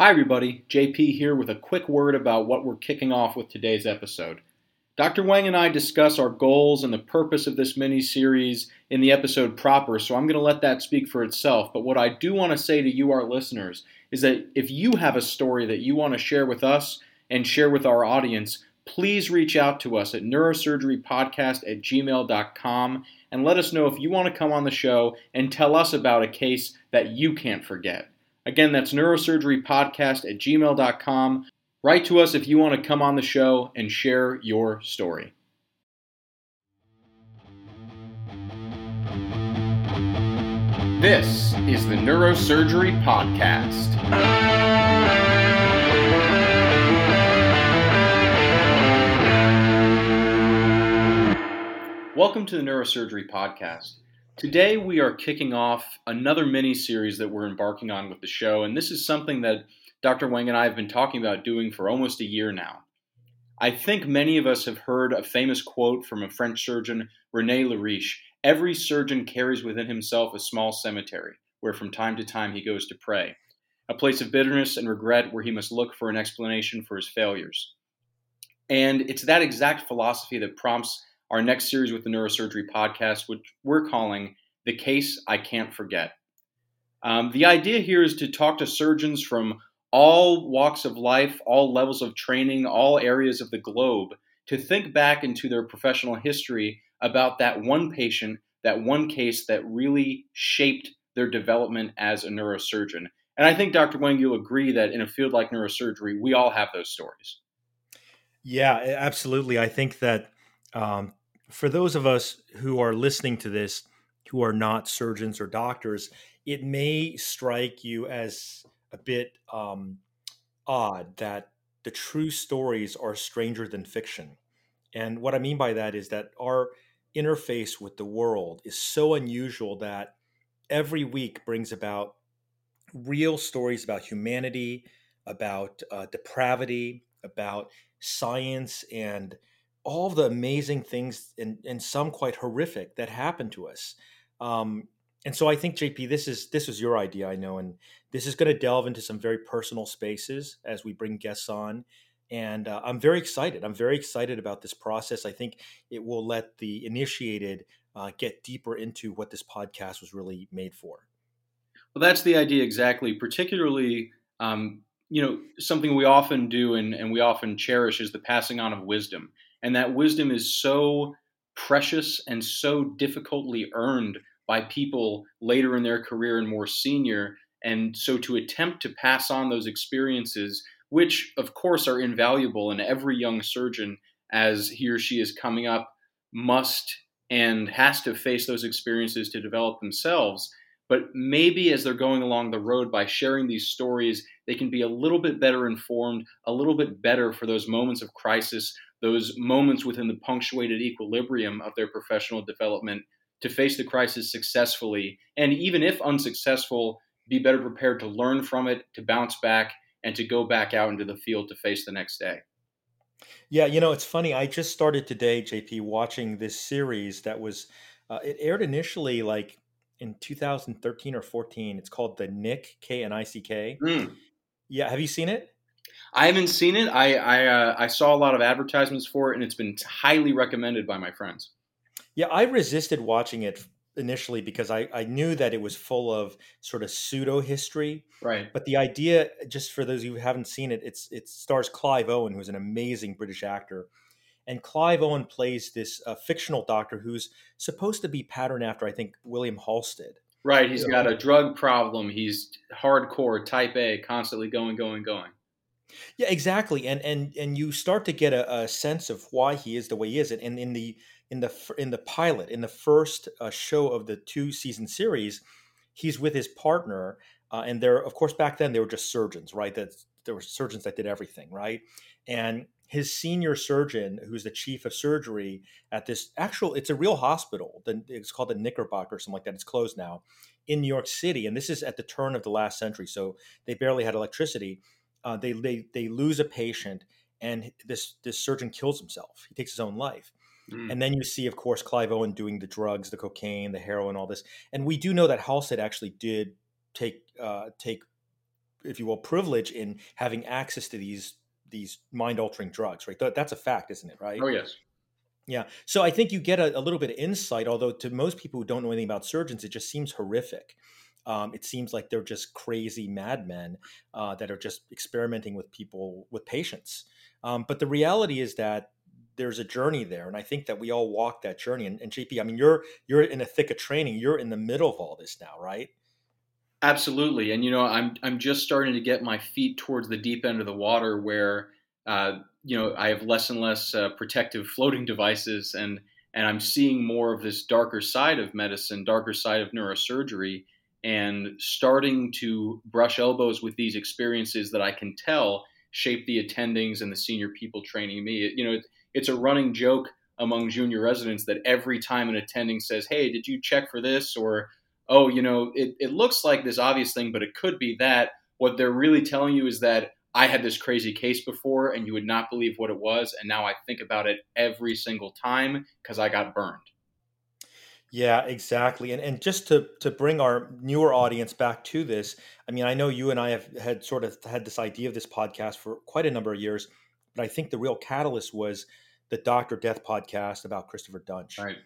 Hi, everybody. JP here with a quick word about what we're kicking off with today's episode. Dr. Wang and I discuss our goals and the purpose of this mini series in the episode proper, so I'm going to let that speak for itself. But what I do want to say to you, our listeners, is that if you have a story that you want to share with us and share with our audience, please reach out to us at neurosurgerypodcast at gmail.com and let us know if you want to come on the show and tell us about a case that you can't forget. Again, that's neurosurgerypodcast at gmail.com. Write to us if you want to come on the show and share your story. This is the Neurosurgery Podcast. Welcome to the Neurosurgery Podcast. Today we are kicking off another mini series that we're embarking on with the show, and this is something that Dr. Wang and I have been talking about doing for almost a year now. I think many of us have heard a famous quote from a French surgeon, Rene Leriche Every surgeon carries within himself a small cemetery, where from time to time he goes to pray, a place of bitterness and regret where he must look for an explanation for his failures. And it's that exact philosophy that prompts our next series with the Neurosurgery podcast, which we're calling The Case I Can't Forget. Um, the idea here is to talk to surgeons from all walks of life, all levels of training, all areas of the globe to think back into their professional history about that one patient, that one case that really shaped their development as a neurosurgeon. And I think, Dr. Wang, you'll agree that in a field like neurosurgery, we all have those stories. Yeah, absolutely. I think that um, for those of us who are listening to this who are not surgeons or doctors, it may strike you as a bit um, odd that the true stories are stranger than fiction. And what I mean by that is that our interface with the world is so unusual that every week brings about real stories about humanity, about uh, depravity, about science and all the amazing things and, and some quite horrific that happened to us. Um, and so I think JP, this is this was your idea, I know, and this is going to delve into some very personal spaces as we bring guests on. And uh, I'm very excited. I'm very excited about this process. I think it will let the initiated uh, get deeper into what this podcast was really made for. Well, that's the idea exactly. Particularly, um, you know, something we often do and, and we often cherish is the passing on of wisdom. And that wisdom is so precious and so difficultly earned by people later in their career and more senior. And so to attempt to pass on those experiences, which of course are invaluable, and every young surgeon, as he or she is coming up, must and has to face those experiences to develop themselves. But maybe as they're going along the road by sharing these stories, they can be a little bit better informed, a little bit better for those moments of crisis those moments within the punctuated equilibrium of their professional development to face the crisis successfully. And even if unsuccessful, be better prepared to learn from it, to bounce back, and to go back out into the field to face the next day. Yeah, you know, it's funny. I just started today, JP, watching this series that was, uh, it aired initially like in 2013 or 14. It's called The Knick, K N I C K. Mm. Yeah, have you seen it? I haven't seen it. I I, uh, I saw a lot of advertisements for it, and it's been highly recommended by my friends. Yeah, I resisted watching it initially because I, I knew that it was full of sort of pseudo history. Right. But the idea, just for those who haven't seen it, it's it stars Clive Owen, who's an amazing British actor. And Clive Owen plays this uh, fictional doctor who's supposed to be patterned after, I think, William Halsted. Right. He's got a drug problem. He's hardcore, type A, constantly going, going, going. Yeah, exactly. And and and you start to get a, a sense of why he is the way he is. And in the in the in the pilot, in the first uh, show of the two season series, he's with his partner, uh, and they're of course back then they were just surgeons, right? That there were surgeons that did everything, right? And his senior surgeon, who's the chief of surgery at this actual, it's a real hospital. It's called the Knickerbocker or something like that. It's closed now in New York City, and this is at the turn of the last century, so they barely had electricity uh, they, they they lose a patient and this this surgeon kills himself. He takes his own life. Mm. And then you see, of course, Clive Owen doing the drugs, the cocaine, the heroin, all this. And we do know that Halsted actually did take uh, take if you will, privilege in having access to these these mind altering drugs, right? That's a fact, isn't it? Right? Oh yes. Yeah. So I think you get a, a, little bit of insight, although to most people who don't know anything about surgeons, it just seems horrific. Um, it seems like they're just crazy madmen uh, that are just experimenting with people, with patients. Um, but the reality is that there's a journey there, and I think that we all walk that journey. And, and JP, I mean, you're you're in a thick of training. You're in the middle of all this now, right? Absolutely, and you know, I'm I'm just starting to get my feet towards the deep end of the water, where uh, you know I have less and less uh, protective floating devices, and and I'm seeing more of this darker side of medicine, darker side of neurosurgery, and starting to brush elbows with these experiences that I can tell shape the attendings and the senior people training me. You know, it, it's a running joke among junior residents that every time an attending says, "Hey, did you check for this?" or "Oh, you know, it, it looks like this obvious thing, but it could be that." What they're really telling you is that I had this crazy case before, and you would not believe what it was, and now I think about it every single time because I got burned. Yeah, exactly. And and just to to bring our newer audience back to this, I mean, I know you and I have had sort of had this idea of this podcast for quite a number of years, but I think the real catalyst was the Doctor Death podcast about Christopher Duntsch. Right.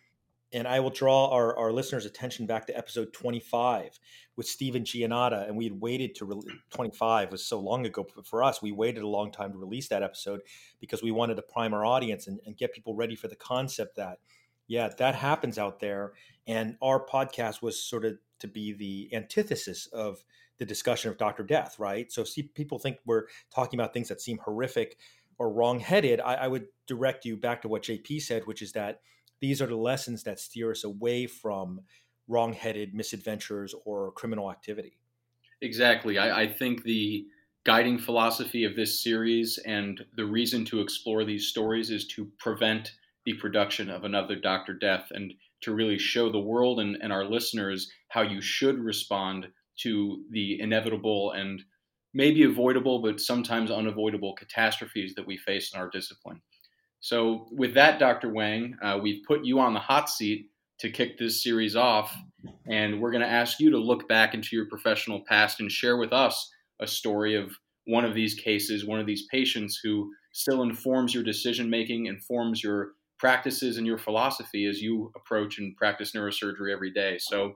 And I will draw our, our listeners' attention back to episode 25 with Steven Giannotta. And we had waited to re- 25 was so long ago for us. We waited a long time to release that episode because we wanted to prime our audience and, and get people ready for the concept that yeah, that happens out there. And our podcast was sort of to be the antithesis of the discussion of Dr. Death, right? So see, people think we're talking about things that seem horrific or wrongheaded. I, I would direct you back to what JP said, which is that these are the lessons that steer us away from wrongheaded misadventures or criminal activity. Exactly. I, I think the guiding philosophy of this series and the reason to explore these stories is to prevent the production of another Dr. Death and to really show the world and, and our listeners how you should respond to the inevitable and maybe avoidable, but sometimes unavoidable catastrophes that we face in our discipline. So, with that, Dr. Wang, uh, we've put you on the hot seat to kick this series off, and we're going to ask you to look back into your professional past and share with us a story of one of these cases, one of these patients who still informs your decision making, informs your practices and your philosophy as you approach and practice neurosurgery every day. So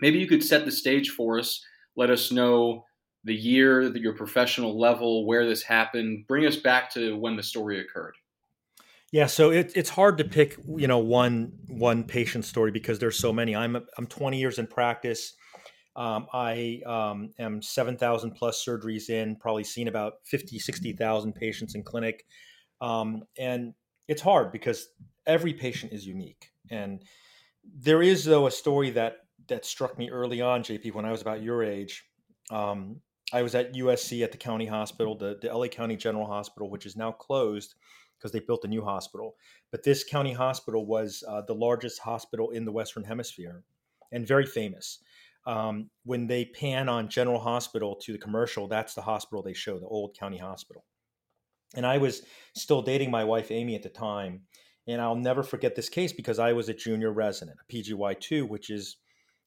maybe you could set the stage for us. Let us know the year, your professional level, where this happened. Bring us back to when the story occurred. Yeah, so it, it's hard to pick, you know, one one patient story because there's so many. I'm I'm 20 years in practice. Um, I um, am 7,000 plus surgeries in, probably seen about 50, 60,000 patients in clinic. Um, and it's hard because every patient is unique. And there is though a story that that struck me early on, JP, when I was about your age. Um, I was at USC at the county hospital, the, the LA County General Hospital, which is now closed because they built a new hospital. But this county hospital was uh, the largest hospital in the Western Hemisphere and very famous. Um, when they pan on General Hospital to the commercial, that's the hospital they show, the old county hospital. And I was still dating my wife, Amy, at the time. And I'll never forget this case because I was a junior resident, a PGY2, which is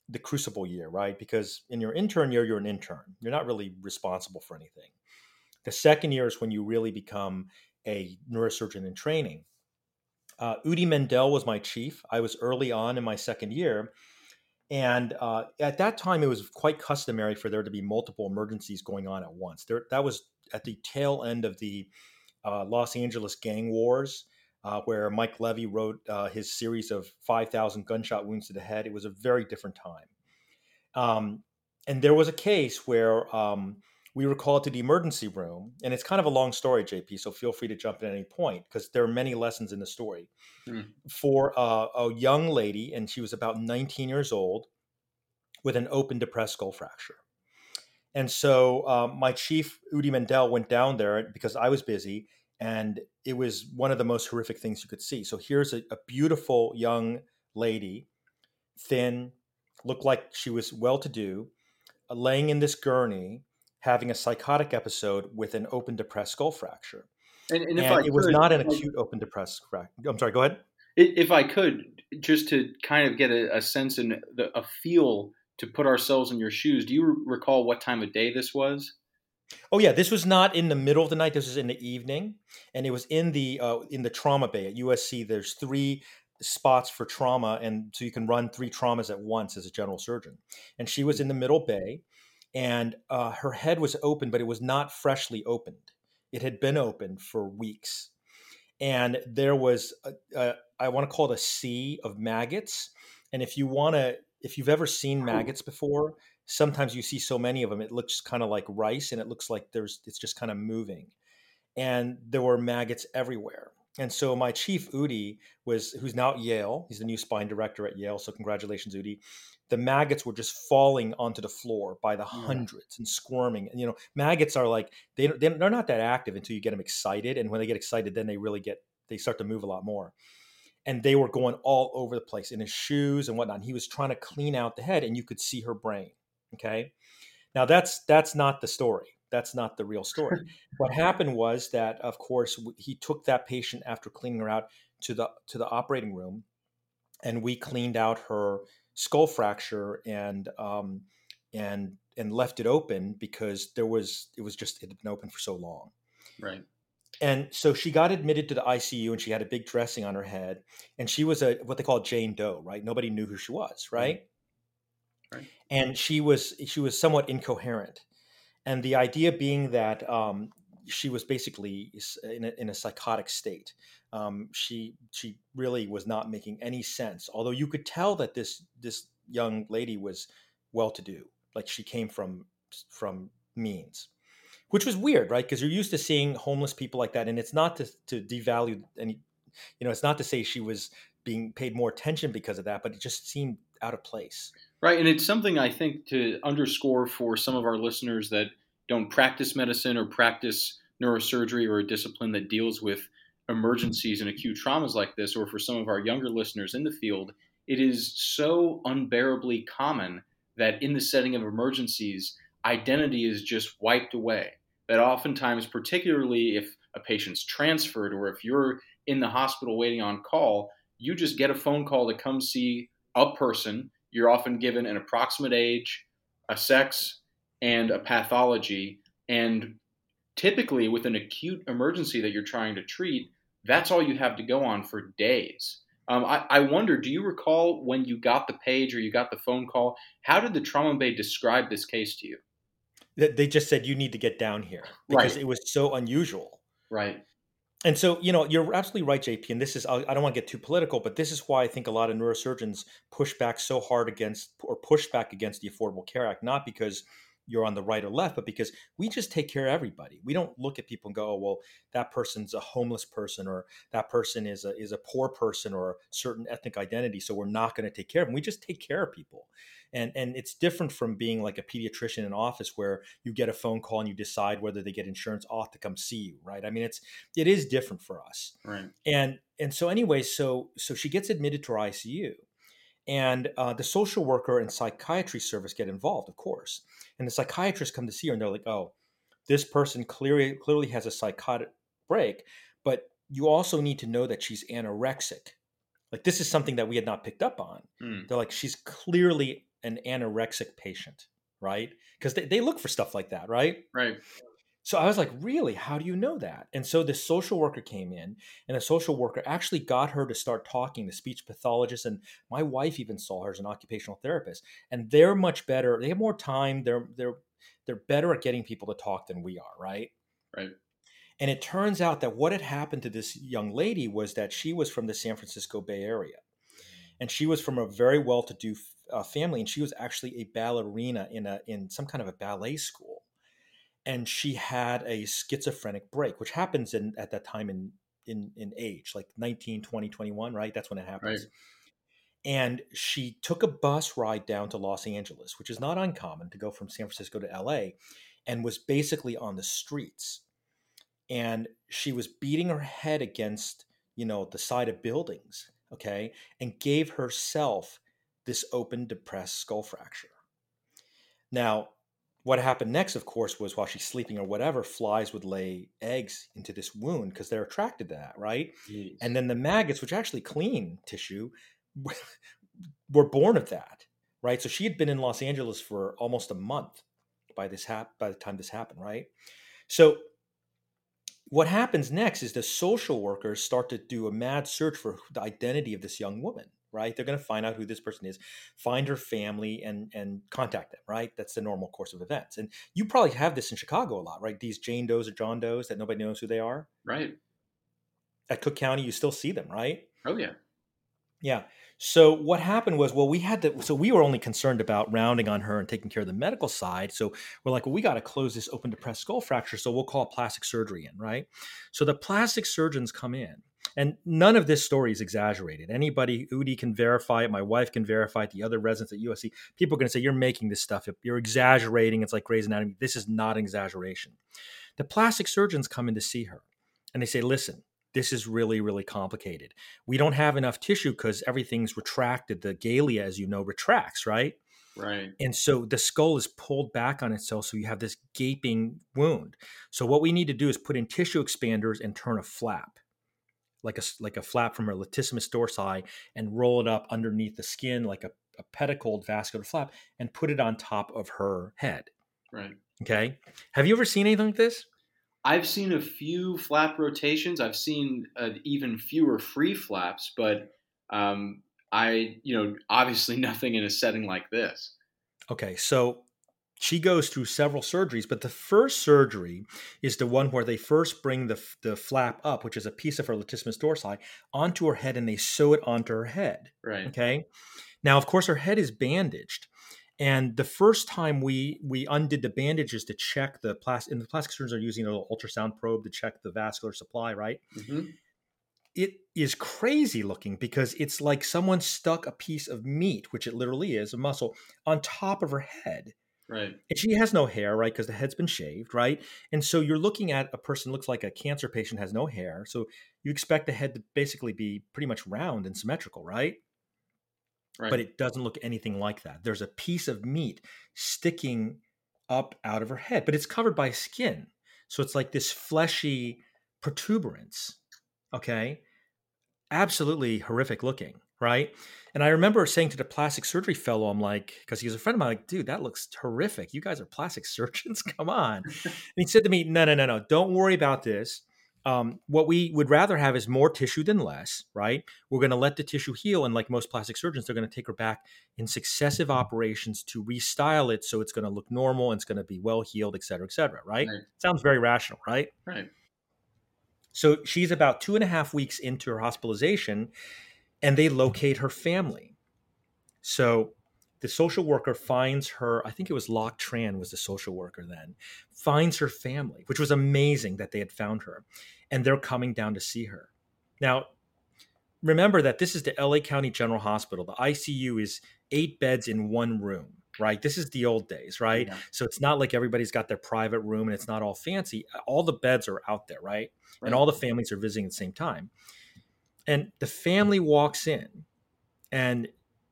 the crucible year, right? Because in your intern year, you're an intern. You're not really responsible for anything. The second year is when you really become a neurosurgeon in training. Uh, Udi Mendel was my chief. I was early on in my second year. And uh, at that time, it was quite customary for there to be multiple emergencies going on at once. There, that was at the tail end of the uh, Los Angeles gang wars, uh, where Mike Levy wrote uh, his series of 5,000 gunshot wounds to the head. It was a very different time. Um, and there was a case where um, we were called to the emergency room, and it's kind of a long story, JP. So feel free to jump in at any point because there are many lessons in the story. Mm. For uh, a young lady, and she was about 19 years old, with an open depressed skull fracture. And so um, my chief, Udi Mendel, went down there because I was busy and it was one of the most horrific things you could see. So here's a, a beautiful young lady, thin, looked like she was well to do, uh, laying in this gurney, having a psychotic episode with an open depressed skull fracture. And, and, and it could, was not an acute open depressed fracture. I'm sorry, go ahead. If I could, just to kind of get a, a sense and a feel to put ourselves in your shoes, do you recall what time of day this was? Oh yeah, this was not in the middle of the night. This was in the evening, and it was in the uh, in the trauma bay at USC. There's three spots for trauma, and so you can run three traumas at once as a general surgeon. And she was in the middle bay, and uh, her head was open, but it was not freshly opened. It had been opened for weeks, and there was a, a, I want to call it a sea of maggots. And if you want to, if you've ever seen maggots before, sometimes you see so many of them it looks kind of like rice and it looks like there's it's just kind of moving. And there were maggots everywhere. And so my chief udi was who's now at yale he's the new spine director at yale so congratulations udi. The maggots were just falling onto the floor by the mm. hundreds and squirming. And you know maggots are like they, they're not that active until you get them excited and when they get excited then they really get they start to move a lot more. And they were going all over the place in his shoes and whatnot. And he was trying to clean out the head, and you could see her brain. Okay. Now that's that's not the story. That's not the real story. what happened was that, of course, he took that patient after cleaning her out to the to the operating room, and we cleaned out her skull fracture and um, and and left it open because there was it was just it had been open for so long. Right. And so she got admitted to the ICU and she had a big dressing on her head. And she was a what they call Jane Doe, right? Nobody knew who she was, right? Right. And she was she was somewhat incoherent, and the idea being that um, she was basically in a, in a psychotic state. Um, she she really was not making any sense. Although you could tell that this this young lady was well to do, like she came from from means, which was weird, right? Because you're used to seeing homeless people like that, and it's not to to devalue any, you know, it's not to say she was being paid more attention because of that, but it just seemed out of place. Right. And it's something I think to underscore for some of our listeners that don't practice medicine or practice neurosurgery or a discipline that deals with emergencies and acute traumas like this, or for some of our younger listeners in the field, it is so unbearably common that in the setting of emergencies, identity is just wiped away. That oftentimes, particularly if a patient's transferred or if you're in the hospital waiting on call, you just get a phone call to come see a person you're often given an approximate age, a sex, and a pathology. And typically, with an acute emergency that you're trying to treat, that's all you have to go on for days. Um, I, I, wonder, do you recall when you got the page or you got the phone call? How did the trauma bay describe this case to you? They just said you need to get down here because right. it was so unusual. Right and so you know you're absolutely right jp and this is i don't want to get too political but this is why i think a lot of neurosurgeons push back so hard against or push back against the affordable care act not because you're on the right or left but because we just take care of everybody. We don't look at people and go oh well that person's a homeless person or that person is a is a poor person or a certain ethnic identity so we're not going to take care of them we just take care of people and and it's different from being like a pediatrician in office where you get a phone call and you decide whether they get insurance off to come see you right? I mean it's it is different for us. Right. And and so anyway so so she gets admitted to our icu and uh, the social worker and psychiatry service get involved of course. And the psychiatrists come to see her and they're like oh this person clearly clearly has a psychotic break but you also need to know that she's anorexic. Like this is something that we had not picked up on. Mm. they're like she's clearly an anorexic patient, right? Because they, they look for stuff like that, right? Right. So I was like, really? How do you know that? And so the social worker came in, and the social worker actually got her to start talking to speech pathologists. And my wife even saw her as an occupational therapist. And they're much better. They have more time. They're they're they're better at getting people to talk than we are, right? Right. And it turns out that what had happened to this young lady was that she was from the San Francisco Bay Area. And she was from a very well to do uh, family, and she was actually a ballerina in a in some kind of a ballet school, and she had a schizophrenic break, which happens in at that time in in in age, like 19, 20, 21, right? That's when it happens. Right. And she took a bus ride down to Los Angeles, which is not uncommon to go from San Francisco to LA, and was basically on the streets. And she was beating her head against, you know, the side of buildings, okay, and gave herself this open depressed skull fracture. Now, what happened next, of course, was while she's sleeping or whatever, flies would lay eggs into this wound because they're attracted to that, right? Jeez. And then the maggots, which actually clean tissue, were born of that, right? So she had been in Los Angeles for almost a month by this hap- by the time this happened, right? So what happens next is the social workers start to do a mad search for the identity of this young woman right they're going to find out who this person is find her family and and contact them right that's the normal course of events and you probably have this in chicago a lot right these jane does or john does that nobody knows who they are right at cook county you still see them right oh yeah yeah so what happened was, well, we had to. So we were only concerned about rounding on her and taking care of the medical side. So we're like, well, we got to close this open depressed skull fracture. So we'll call plastic surgery in, right? So the plastic surgeons come in, and none of this story is exaggerated. Anybody, Udi can verify it. My wife can verify it. The other residents at USC, people are going to say you're making this stuff. up. You're exaggerating. It's like Grey's Anatomy. This is not an exaggeration. The plastic surgeons come in to see her, and they say, listen this is really, really complicated. We don't have enough tissue because everything's retracted. The galea, as you know, retracts, right? Right. And so the skull is pulled back on itself. So you have this gaping wound. So what we need to do is put in tissue expanders and turn a flap, like a, like a flap from her latissimus dorsi, and roll it up underneath the skin like a, a pediculed vascular flap and put it on top of her head. Right. Okay. Have you ever seen anything like this? I've seen a few flap rotations. I've seen uh, even fewer free flaps, but um, I, you know, obviously nothing in a setting like this. Okay, so she goes through several surgeries, but the first surgery is the one where they first bring the, the flap up, which is a piece of her latissimus dorsi, onto her head and they sew it onto her head. Right. Okay. Now, of course, her head is bandaged. And the first time we we undid the bandages to check the plastic, and the plastic surgeons are using a little ultrasound probe to check the vascular supply, right? Mm-hmm. It is crazy looking because it's like someone stuck a piece of meat, which it literally is, a muscle, on top of her head. Right. And she has no hair, right? Because the head's been shaved, right? And so you're looking at a person looks like a cancer patient has no hair. So you expect the head to basically be pretty much round and symmetrical, right? Right. But it doesn't look anything like that. There's a piece of meat sticking up out of her head, but it's covered by skin. So it's like this fleshy protuberance. Okay. Absolutely horrific looking. Right. And I remember saying to the plastic surgery fellow, I'm like, because he was a friend of mine, like, dude, that looks terrific. You guys are plastic surgeons. Come on. and he said to me, no, no, no, no. Don't worry about this um, what we would rather have is more tissue than less, right? We're going to let the tissue heal. And like most plastic surgeons, they're going to take her back in successive operations to restyle it so it's going to look normal and it's going to be well healed, et cetera, et cetera, right? right? Sounds very rational, right? Right. So she's about two and a half weeks into her hospitalization and they locate her family. So the social worker finds her i think it was Loc Tran was the social worker then finds her family which was amazing that they had found her and they're coming down to see her. Now remember that this is the la county general hospital. The icu is eight beds in one room right? This is the old days right? Yeah. so it's not like everybody's got their private room and it's not all fancy. All the beds are out there right, right. and all the families are visiting at the same time and the family walks in and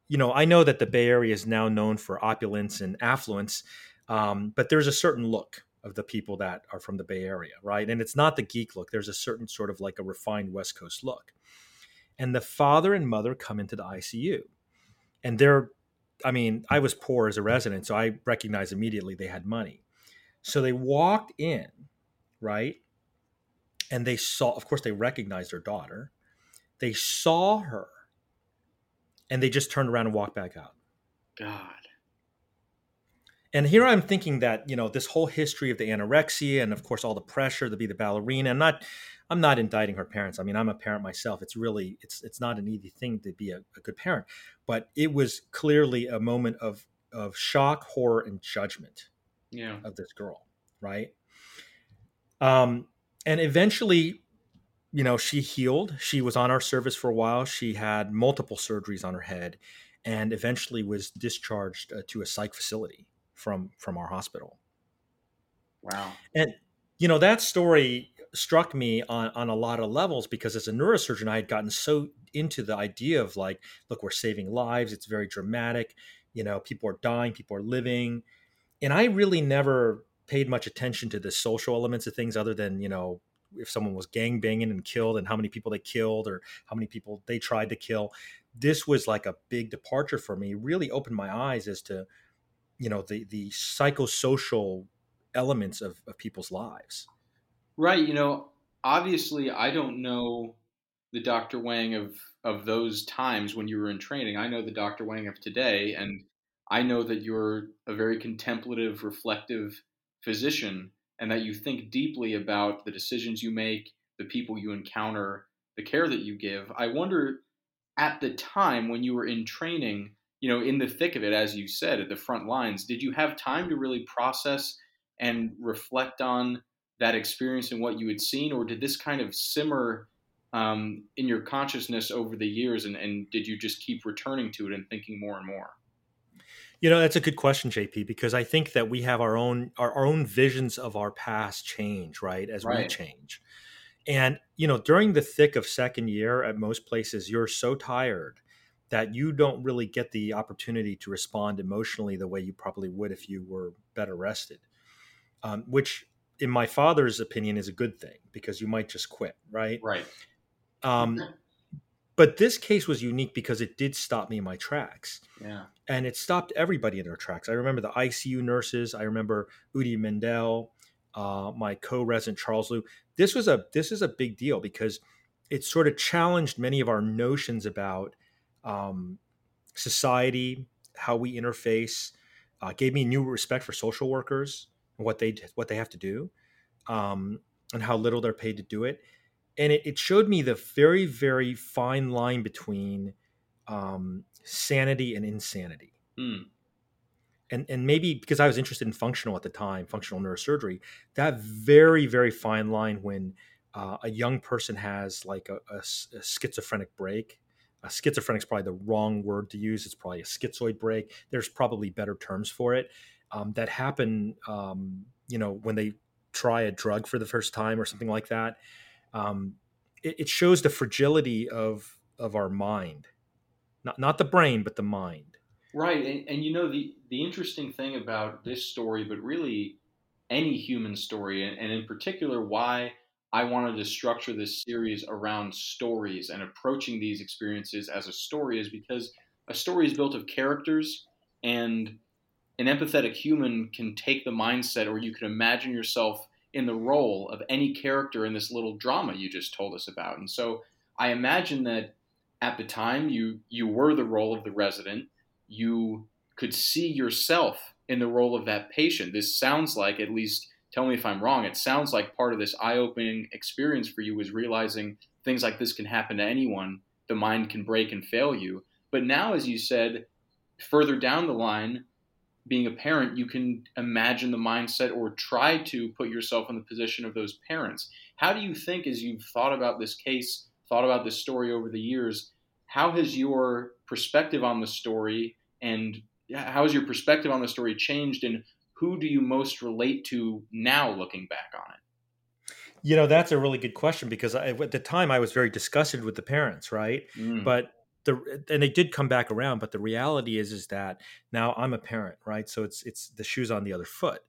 you know, I know that the Bay Area is now known for opulence and affluence, um, but there's a certain look of the people that are from the Bay Area, right? And it's not the geek look. There's a certain sort of like a refined West Coast look. And the father and mother come into the ICU, and they're, I mean, I was poor as a resident, so I recognized immediately they had money. So they walked in, right? And they saw, of course, they recognized their daughter. They saw her and they just turned around and walked back out. God. And here I'm thinking that you know this whole history of the anorexia and of course all the pressure to be the ballerina. I'm not, I'm not indicting her parents. I mean, I'm a parent myself. It's really, it's it's not an easy thing to be a, a good parent, but it was clearly a moment of of shock, horror, and judgment. Yeah. Of this girl, right? Um, and eventually you know, she healed. She was on our service for a while. She had multiple surgeries on her head, and eventually was discharged uh, to a psych facility from from our hospital. Wow! And you know that story struck me on on a lot of levels because as a neurosurgeon, I had gotten so into the idea of like, look, we're saving lives. It's very dramatic. You know, people are dying, people are living, and I really never paid much attention to the social elements of things other than you know if someone was gang banging and killed and how many people they killed or how many people they tried to kill. This was like a big departure for me. Really opened my eyes as to you know the the psychosocial elements of, of people's lives. Right. You know, obviously, I don't know the Dr. Wang of of those times when you were in training. I know the Dr. Wang of today, and I know that you're a very contemplative, reflective physician, and that you think deeply about the decisions you make, the people you encounter, the care that you give. I wonder, at the time when you were in training, you know, in the thick of it, as you said, at the front lines, did you have time to really process and reflect on that experience and what you had seen, or did this kind of simmer um, in your consciousness over the years, and, and did you just keep returning to it and thinking more and more? You know, that's a good question, JP, because I think that we have our own our, our own visions of our past change, right, as right. we change. And you know, during the thick of second year at most places, you're so tired that you don't really get the opportunity to respond emotionally the way you probably would if you were better rested. Um, which, in my father's opinion, is a good thing because you might just quit, right? Right. Um, but this case was unique because it did stop me in my tracks. Yeah. And it stopped everybody in their tracks. I remember the ICU nurses. I remember Udi Mendel, uh, my co-resident Charles Liu. This was a this is a big deal because it sort of challenged many of our notions about um, society, how we interface. Uh, gave me new respect for social workers and what they what they have to do, um, and how little they're paid to do it and it, it showed me the very very fine line between um, sanity and insanity. Mm. and and maybe because i was interested in functional at the time functional neurosurgery that very very fine line when uh, a young person has like a, a, a schizophrenic break. A schizophrenic is probably the wrong word to use. It's probably a schizoid break. There's probably better terms for it. Um, that happen um, you know when they try a drug for the first time or something like that um, it, it, shows the fragility of of our mind, not not the brain, but the mind. Right, and, and you know the the interesting thing about this story, but really any human story, and, and in particular why I wanted to structure this series around stories and approaching these experiences as a story is because a story is built of characters and an empathetic human can take the mindset or you can imagine yourself in the role of any character in this little drama you just told us about. And so I imagine that at the time you you were the role of the resident, you could see yourself in the role of that patient. This sounds like at least tell me if I'm wrong, it sounds like part of this eye-opening experience for you was realizing things like this can happen to anyone. The mind can break and fail you. But now as you said, further down the line, being a parent, you can imagine the mindset or try to put yourself in the position of those parents. How do you think, as you've thought about this case, thought about this story over the years, how has your perspective on the story and how has your perspective on the story changed and who do you most relate to now looking back on it? You know, that's a really good question because I, at the time I was very disgusted with the parents, right? Mm. But the and they did come back around but the reality is is that now i'm a parent right? So it's it's the shoes on the other foot.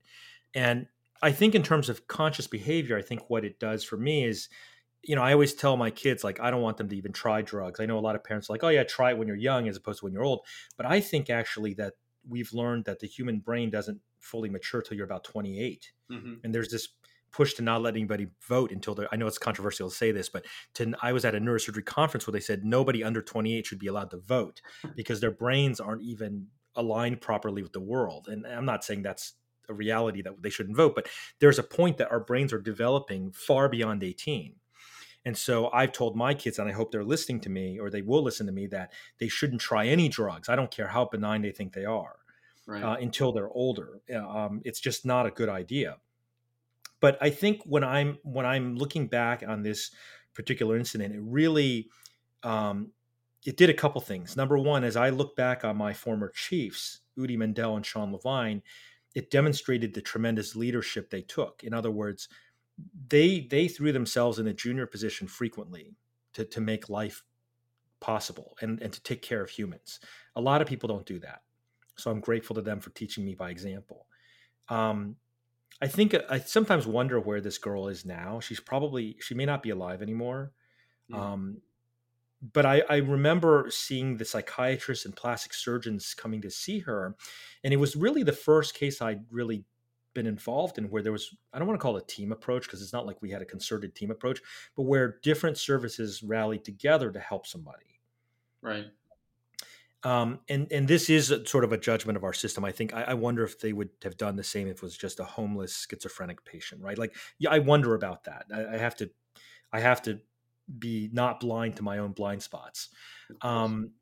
And i think in terms of conscious behavior i think what it does for me is you know i always tell my kids like i don't want them to even try drugs. I know a lot of parents are like oh yeah try it when you're young as opposed to when you're old. But i think actually that we've learned that the human brain doesn't fully mature till you're about 28 mm-hmm. and there's this push to not let anybody vote until they're, I know it's controversial to say this, but to, I was at a neurosurgery conference where they said nobody under 28 should be allowed to vote because their brains aren't even aligned properly with the world. And I'm not saying that's a reality that they shouldn't vote, but there's a point that our brains are developing far beyond 18. And so I've told my kids, and I hope they're listening to me or they will listen to me, that they shouldn't try any drugs. I don't care how benign they think they are right. uh, until they're older. Um, it's just not a good idea but I think when I'm when I'm looking back on this particular incident, it really um, it did a couple things. Number one, as I look back on my former chiefs, Udi Mendel and Sean Levine, it demonstrated the tremendous leadership they took. In other words, they they threw themselves in a junior position frequently to to make life possible and and to take care of humans. A lot of people don't do that, so I'm grateful to them for teaching me by example. Um, I think uh, I sometimes wonder where this girl is now. She's probably she may not be alive anymore. Yeah. Um, but I, I remember seeing the psychiatrists and plastic surgeons coming to see her, and it was really the first case I'd really been involved in where there was I don't want to call it a team approach because it's not like we had a concerted team approach, but where different services rallied together to help somebody. Right. Um, and and this is sort of a judgment of our system. I think I, I, wonder if they would have done the same if it was just a homeless schizophrenic patient, right? Like, yeah, I wonder about that. I, I have to, I have to be not blind to my own blind spots. Um,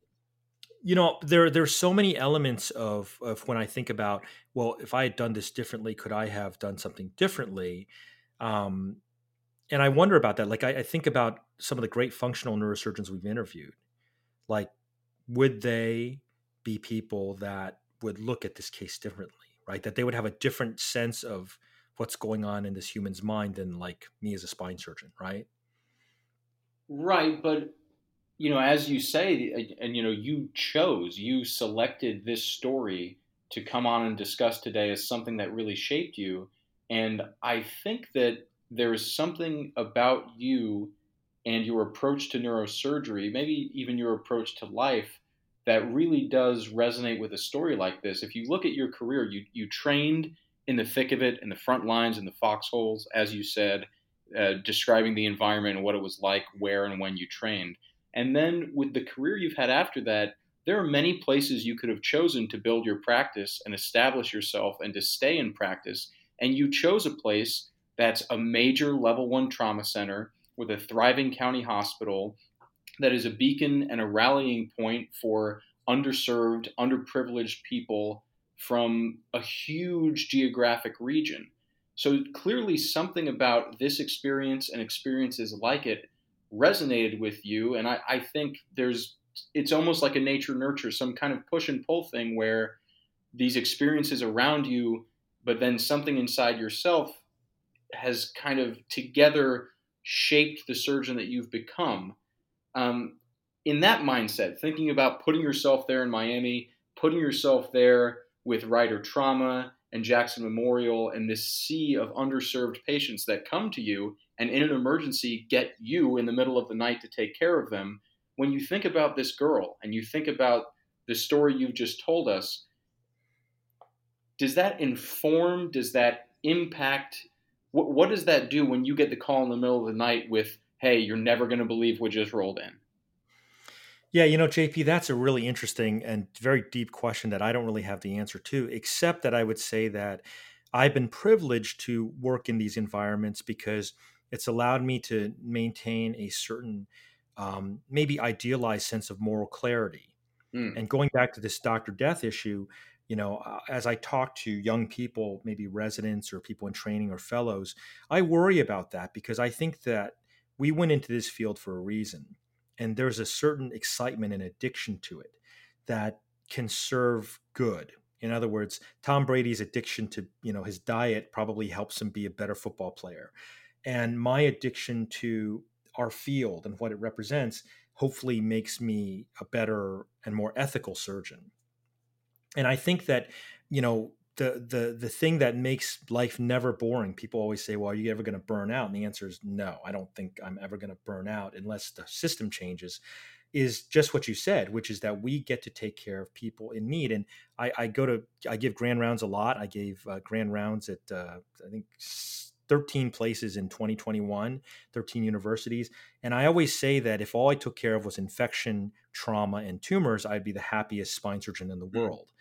you know, there there's so many elements of of when I think about, well, if I had done this differently, could I have done something differently? Um, and I wonder about that. Like, I, I think about some of the great functional neurosurgeons we've interviewed, like would they be people that would look at this case differently, right? That they would have a different sense of what's going on in this human's mind than like me as a spine surgeon, right? Right, but you know, as you say, and you know, you chose, you selected this story to come on and discuss today as something that really shaped you, and I think that there is something about you and your approach to neurosurgery, maybe even your approach to life, that really does resonate with a story like this. If you look at your career, you you trained in the thick of it, in the front lines, in the foxholes, as you said, uh, describing the environment and what it was like, where and when you trained. And then with the career you've had after that, there are many places you could have chosen to build your practice and establish yourself and to stay in practice. And you chose a place that's a major level one trauma center with a thriving county hospital that is a beacon and a rallying point for underserved, underprivileged people from a huge geographic region. So clearly, something about this experience and experiences like it resonated with you. And I, I think there's, it's almost like a nature nurture, some kind of push and pull thing where these experiences around you, but then something inside yourself has kind of together shaped the surgeon that you've become. Um, in that mindset, thinking about putting yourself there in Miami, putting yourself there with Ryder Trauma and Jackson Memorial and this sea of underserved patients that come to you and in an emergency get you in the middle of the night to take care of them. When you think about this girl and you think about the story you've just told us, does that inform, does that impact what, what does that do when you get the call in the middle of the night with, hey, you're never going to believe what just rolled in? Yeah, you know, JP, that's a really interesting and very deep question that I don't really have the answer to, except that I would say that I've been privileged to work in these environments because it's allowed me to maintain a certain, um, maybe idealized sense of moral clarity. Mm. And going back to this Dr. Death issue, you know, uh, as I talk to young people, maybe residents or people in training or fellows, I worry about that because I think that we went into this field for a reason. And there's a certain excitement and addiction to it that can serve good. In other words, Tom Brady's addiction to, you know, his diet probably helps him be a better football player. And my addiction to our field and what it represents hopefully makes me a better and more ethical surgeon and I think that you know the the the thing that makes life never boring. People always say, "Well, are you ever going to burn out?" And the answer is no. I don't think I'm ever going to burn out unless the system changes. Is just what you said, which is that we get to take care of people in need. And I, I go to I give grand rounds a lot. I gave uh, grand rounds at uh, I think 13 places in 2021, 13 universities. And I always say that if all I took care of was infection, trauma, and tumors, I'd be the happiest spine surgeon in the mm. world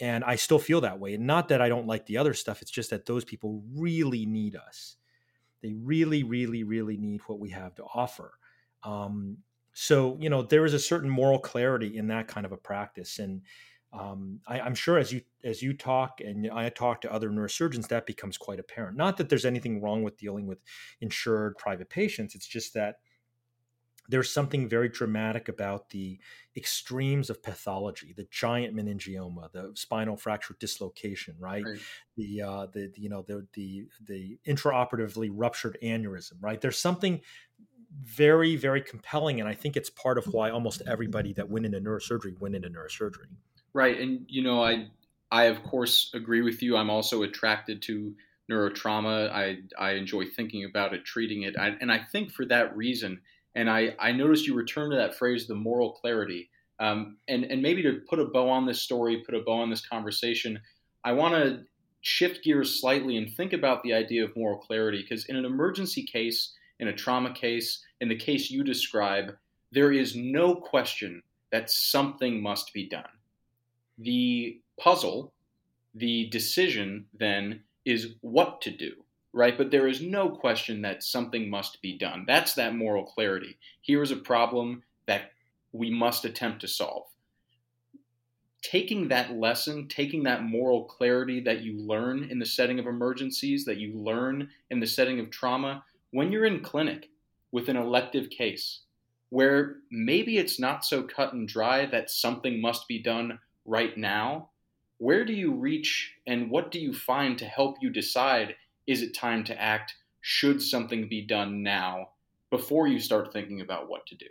and I still feel that way. And Not that I don't like the other stuff, it's just that those people really need us. They really, really, really need what we have to offer. Um, so, you know, there is a certain moral clarity in that kind of a practice. And um, I, am sure as you as you talk and I talk to other neurosurgeons, that becomes quite apparent. Not that there's anything wrong with dealing with insured private patients. It's just that there's something very dramatic about the extremes of pathology the giant meningioma the spinal fracture dislocation right, right. the uh the you know the the the intraoperatively ruptured aneurysm right? There's something very very compelling and i think it's part of why almost everybody that went into neurosurgery went into neurosurgery. Right and you know i i of course agree with you. I'm also attracted to neurotrauma. I i enjoy thinking about it treating it. I, and i think for that reason And I, I noticed you return to that phrase, the moral clarity. Um, and, and maybe to put a bow on this story, put a bow on this conversation, I want to shift gears slightly and think about the idea of moral clarity. Because in an emergency case, in a trauma case, in the case you describe, there is no question that something must be done. The puzzle, the decision then is what to do, right? But there is no question that something must be done. That's that moral clarity. Here is a problem that we must attempt to solve. Taking that lesson, taking that moral clarity that you learn in the setting of emergencies, that you learn in the setting of trauma, when you're in clinic with an elective case, where maybe it's not so cut and dry that something must be done right now, where do you reach and what do you find to help you decide is it time to act? Should something be done now before you start thinking about what to do?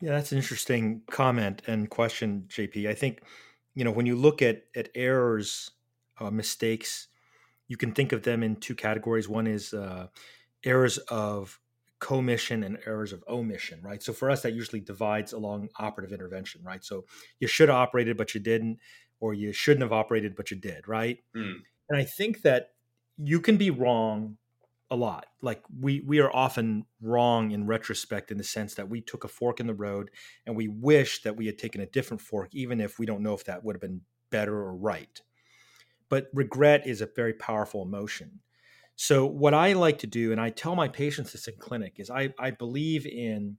Yeah, that's an interesting comment and question, JP. I think, you know, when you look at, at errors, uh, mistakes, you can think of them in two categories. One is uh, errors of commission and errors of omission, right? So for us, that usually divides along operative intervention, right? So you should have operated, but you didn't, or you shouldn't have operated, but you did, right? Mm. And I think that you can be wrong a lot. Like we we are often wrong in retrospect in the sense that we took a fork in the road and we wish that we had taken a different fork, even if we don't know if that would have been better or right. But regret is a very powerful emotion. So what I like to do, and I tell my patients this in clinic, is I, I believe in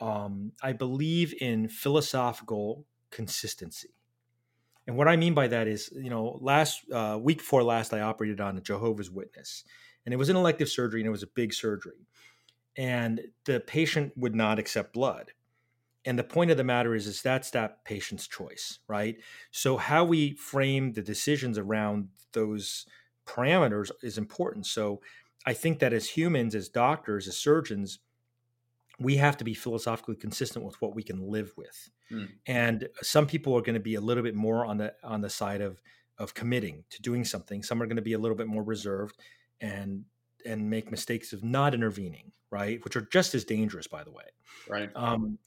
um, I believe in philosophical consistency. And what I mean by that is, you know, last uh, week before last, I operated on a Jehovah's Witness, and it was an elective surgery, and it was a big surgery, and the patient would not accept blood. And the point of the matter is, is that's that patient's choice, right? So how we frame the decisions around those parameters is important. So I think that as humans, as doctors, as surgeons, we have to be philosophically consistent with what we can live with. Mm. And some people are going to be a little bit more on the on the side of of committing to doing something. Some are going to be a little bit more reserved and and make mistakes of not intervening, right? Which are just as dangerous, by the way. Right. Um,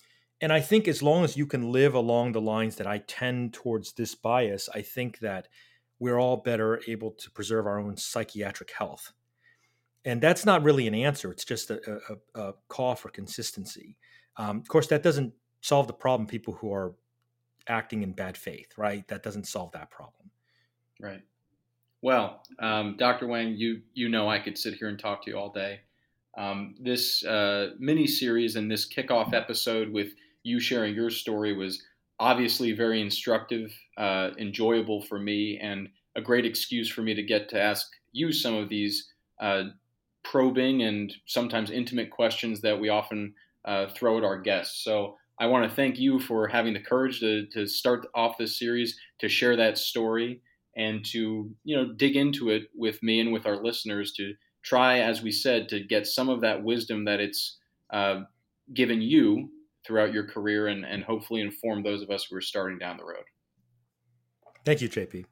and I think as long as you can live along the lines that I tend towards this bias, I think that we're all better able to preserve our own psychiatric health. And that's not really an answer. It's just a, a, a call for consistency. Um, of course, that doesn't solve the problem. People who are acting in bad faith, right? That doesn't solve that problem. Right. Well, um, Dr. Wang, you you know I could sit here and talk to you all day. Um, this uh, mini series and this kickoff episode with you sharing your story was obviously very instructive, uh, enjoyable for me, and a great excuse for me to get to ask you some of these uh, probing and sometimes intimate questions that we often uh, throw at our guests. So I want to thank you for having the courage to, to start off this series, to share that story, and to you know dig into it with me and with our listeners to try, as we said, to get some of that wisdom that it's uh, given you throughout your career and, and hopefully inform those of us who are starting down the road. Thank you, JP.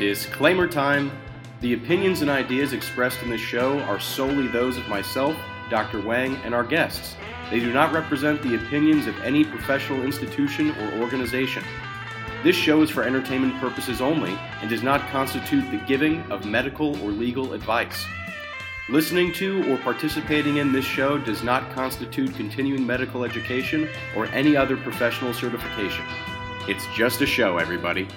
Disclaimer time. The opinions and ideas expressed in this show are solely those of myself, Dr. Wang, and our guests. They do not represent the opinions of any professional institution or organization. This show is for entertainment purposes only and does not constitute the giving of medical or legal advice. Listening to or participating in this show does not constitute continuing medical education or any other professional certification. It's just a show, everybody.